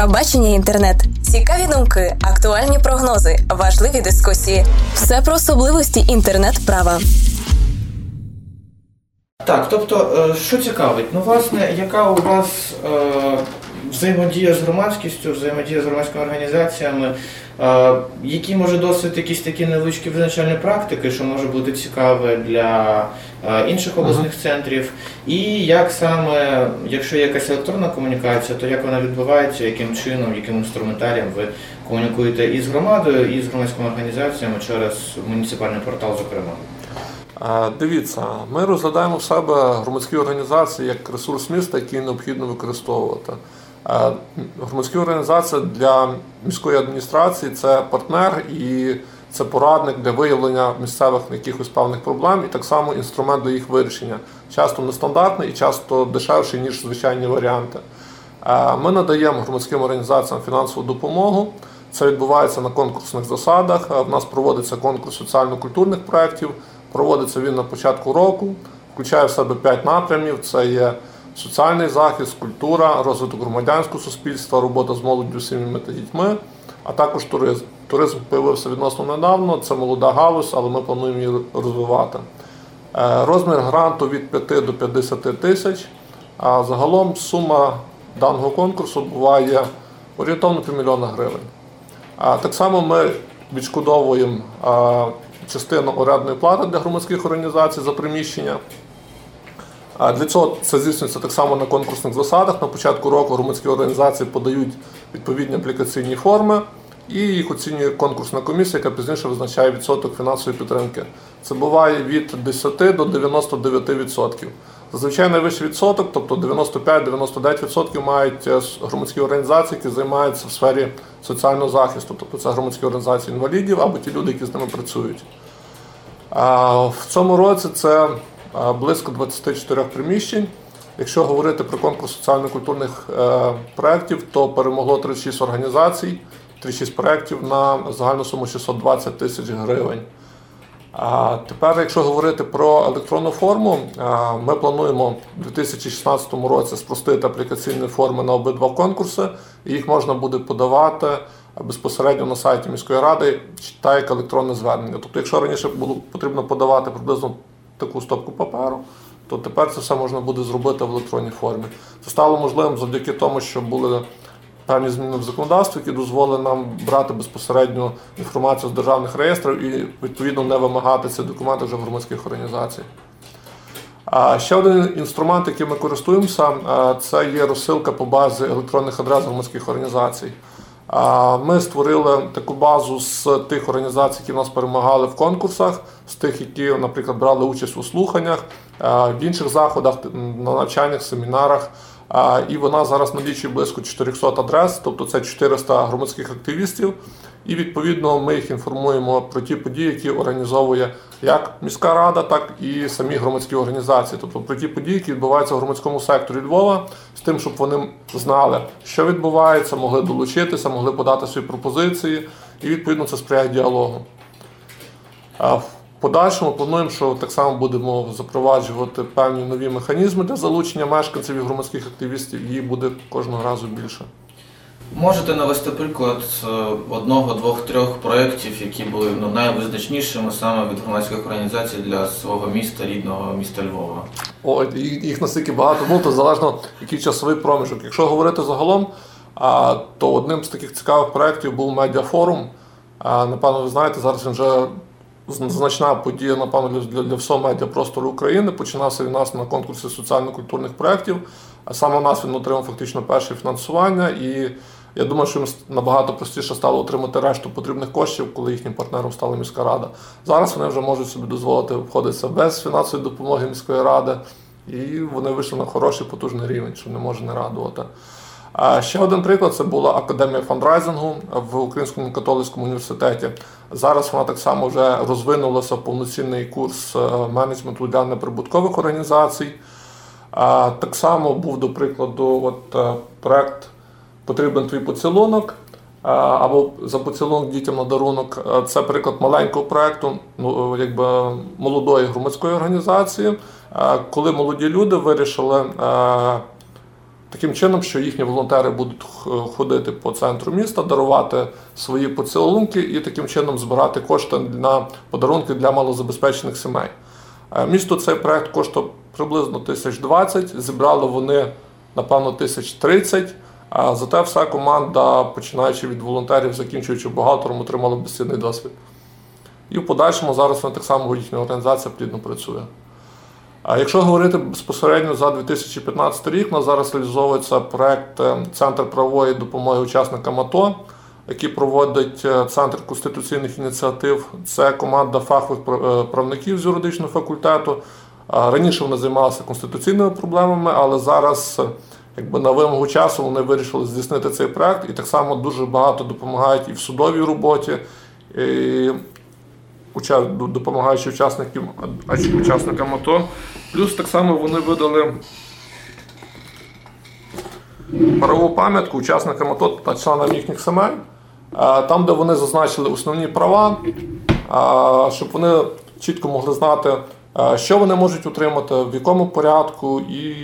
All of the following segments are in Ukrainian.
Пробачення інтернет, цікаві думки, актуальні прогнози, важливі дискусії. Все про особливості інтернет-права. Так, тобто, е, що цікавить? Ну, власне, яка у вас е, взаємодія з громадськістю, взаємодія з громадськими організаціями, е, які може досвід якісь такі невеличкі визначальні практики, що може бути цікаве для інших обласних центрів, і як саме, якщо є якась електронна комунікація, то як вона відбувається, яким чином, яким інструментарієм ви комунікуєте і з громадою, і з громадськими організаціями через муніципальний портал, зокрема? Е, Дивіться, ми розглядаємо в себе громадські організації як ресурс міста, який необхідно використовувати. Е, Громадські організації для міської адміністрації це партнер і це порадник для виявлення місцевих якихось певних проблем, і так само інструмент для їх вирішення. Часто нестандартний і часто дешевший, ніж звичайні варіанти. Е, Ми надаємо громадським організаціям фінансову допомогу. Це відбувається на конкурсних засадах. Е, В нас проводиться конкурс соціально-культурних проєктів. Проводиться він на початку року, включає в себе п'ять напрямів: це є соціальний захист, культура, розвиток громадянського суспільства, робота з молоддю, сім'ями та дітьми, а також туризм. Туризм з'явився відносно недавно, це молода галузь, але ми плануємо її розвивати. Е, Розмір гранту від 5 до 50 тисяч, а загалом сума даного конкурсу буває орієнтовно півмільйона гривень. А так само ми відшкодовуємо частину орендної плати для громадських організацій за приміщення. Для цього це здійснюється так само на конкурсних засадах. На початку року громадські організації подають відповідні аплікаційні форми і їх оцінює конкурсна комісія, яка пізніше визначає відсоток фінансової підтримки. Це буває від 10 до 99%. Зазвичай найвищий відсоток, тобто 95-99% мають е, громадські організації, які займаються в сфері соціального захисту, тобто це громадські організації інвалідів або ті люди, які з ними працюють. В цьому році це близько 24 приміщень. Якщо говорити про конкурс соціально-культурних е, проєктів, то перемогло 36 організацій, 36 проєктів на загальну суму 620 тисяч гривень. А тепер, якщо говорити про електронну форму, ми плануємо у 2016 році спростити аплікаційні форми на обидва конкурси, і їх можна буде подавати безпосередньо на сайті міської ради та як електронне звернення. Тобто, якщо раніше було потрібно подавати приблизно таку стопку паперу, то тепер це все можна буде зробити в електронній формі. Це стало можливим завдяки тому, що були певні зміни в законодавстві, які дозволили нам брати безпосередньо інформацію з державних реєстрів і відповідно не вимагати ці документи вже в громадських організацій. А ще один інструмент, яким ми користуємося, це є розсилка по базі електронних адрес громадських організацій. Ми створили таку базу з тих організацій, які нас перемагали в конкурсах, з тих, які, наприклад, брали участь у слуханнях, в інших заходах, на навчаннях, семінарах. І вона зараз налічує близько 400 адрес, тобто це 400 громадських активістів. І відповідно ми їх інформуємо про ті події, які організовує як міська рада, так і самі громадські організації, тобто про ті події, які відбуваються в громадському секторі Львова, з тим, щоб вони знали, що відбувається, могли долучитися, могли подати свої пропозиції, і відповідно це сприяє діалогу. В подальшому плануємо, що так само будемо запроваджувати певні нові механізми для залучення мешканців і громадських активістів. Її буде кожного разу більше. Можете навести приклад е, одного, двох, трьох проєктів, які були ну, найвизначнішими саме від громадських організацій для свого міста, рідного міста Львова. О, їх настільки багато, ну то залежно який часовий проміжок. Якщо говорити загалом, то одним з таких цікавих проєктів був медіафорум. Напевно, ви знаєте, зараз він вже значна подія, напевно, для, для, всього медіапростору України. Починався він нас на конкурсі соціально-культурних проєктів. А саме у нас він отримав фактично перше фінансування. І я думаю, що їм набагато простіше стало отримати решту потрібних коштів, коли їхнім партнером стала міська рада. Зараз вони вже можуть собі дозволити обходитися без фінансової допомоги міської ради, і вони вийшли на хороший потужний рівень, що не може не радувати. Ще один приклад це була академія фандрайзингу в Українському католицькому університеті. Зараз вона так само вже розвинулася в повноцінний курс е, менеджменту для неприбуткових організацій. Так само був, до прикладу, от, е, проект Потрібен твій поцілунок або за поцілунок дітям на дарунок. Е, Це приклад маленького проекту, ну, якби молодої громадської організації, е, коли молоді люди вирішили е, Таким чином, що їхні волонтери будуть ходити по центру міста, дарувати свої поцілунки і таким чином збирати кошти на подарунки для малозабезпечених сімей. Е, місто цей проект коштував приблизно 1020, зібрали вони, напевно, 1030. Зате вся команда, починаючи від волонтерів, закінчуючи бухгалтером, отримала безцінний досвід. І в подальшому зараз вона так само їхня організація плідно працює. А якщо говорити безпосередньо за 2015 рік, у нас зараз реалізовується проект е, Центр правової допомоги учасникам АТО, який проводить е, Центр конституційних ініціатив. Це команда фахових е, правників з юридичного факультету. Раніше вони займалися конституційними проблемами, але зараз, якби на вимогу часу, вони вирішили здійснити цей проект і так само дуже багато допомагають і в судовій роботі. І допомагаючи учасникам, учасникам АТО. Плюс так само вони видали правову пам'ятку учасникам АТО та членам їхніх сімей, там, де вони зазначили основні права, щоб вони чітко могли знати, що вони можуть отримати, в якому порядку, і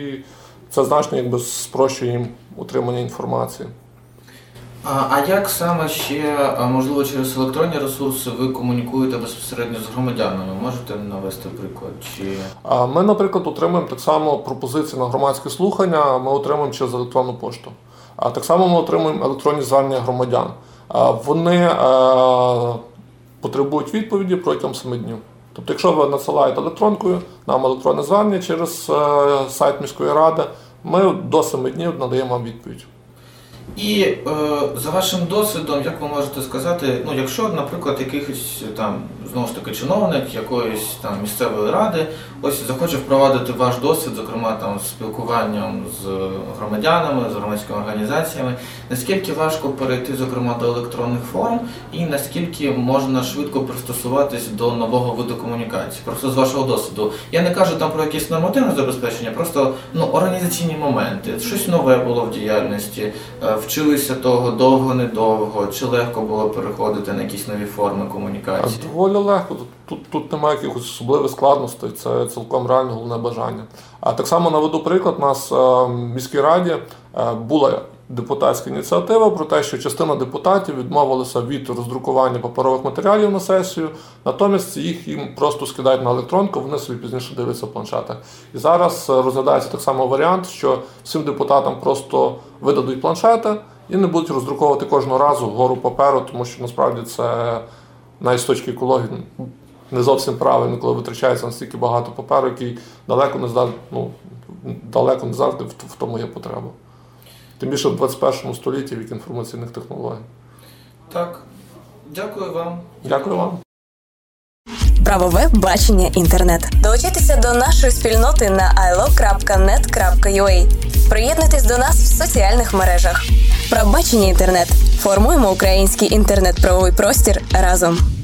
це значно якби спрощує їм утримання інформації. А як саме ще, можливо, через електронні ресурси ви комунікуєте безпосередньо з громадянами? Можете навести приклад? Чи... Ми, наприклад, отримуємо так само пропозиції на громадські слухання, ми отримуємо через електронну пошту. А так само ми отримуємо електронні звернення громадян. Вони потребують відповіді протягом 7 днів. Тобто, якщо ви надсилаєте електронкою, нам електронне звернення через е, сайт міської ради, ми до 7 днів надаємо вам відповідь. І е, за вашим досвідом, як ви можете сказати, ну якщо, наприклад, якийсь там знову ж таки чиновник якоїсь там місцевої ради ось захоче впровадити ваш досвід, зокрема там спілкуванням з громадянами, з громадськими організаціями, наскільки важко перейти, зокрема, до електронних форм, і наскільки можна швидко пристосуватись до нового виду комунікації? Просто з вашого досвіду. Я не кажу там про якісь нормативне забезпечення, просто ну організаційні моменти, щось нове було в діяльності. Е, вчилися того довго, недовго, чи легко було переходити на якісь нові форми комунікації? Доволі легко. Тут тут немає якихось особливих складностей, це цілком реально головне бажання. А так само наведу приклад, у нас е, в міській раді е, була депутатська ініціатива про те, що частина депутатів відмовилася від роздрукування паперових матеріалів на сесію, натомість їх їм просто скидають на електронку, вони собі пізніше дивляться в планшетах. І зараз е, розглядається так само варіант, що всім депутатам просто видадуть планшети і не будуть роздруковувати кожного разу гору паперу, тому що насправді це навіть з точки екології не зовсім правильно, коли витрачається настільки багато паперу, який далеко не завжди, ну, далеко не завжди в тому є потреба. Тим більше в 21 столітті вік інформаційних технологій. Так. Дякую вам. Дякую вам. Правове бачення інтернет. Долучайтеся до нашої спільноти на ilo.net.ua. Приєднуйтесь до нас в соціальних мережах. Правбачення інтернет. Формуємо український інтернет-правовий простір разом.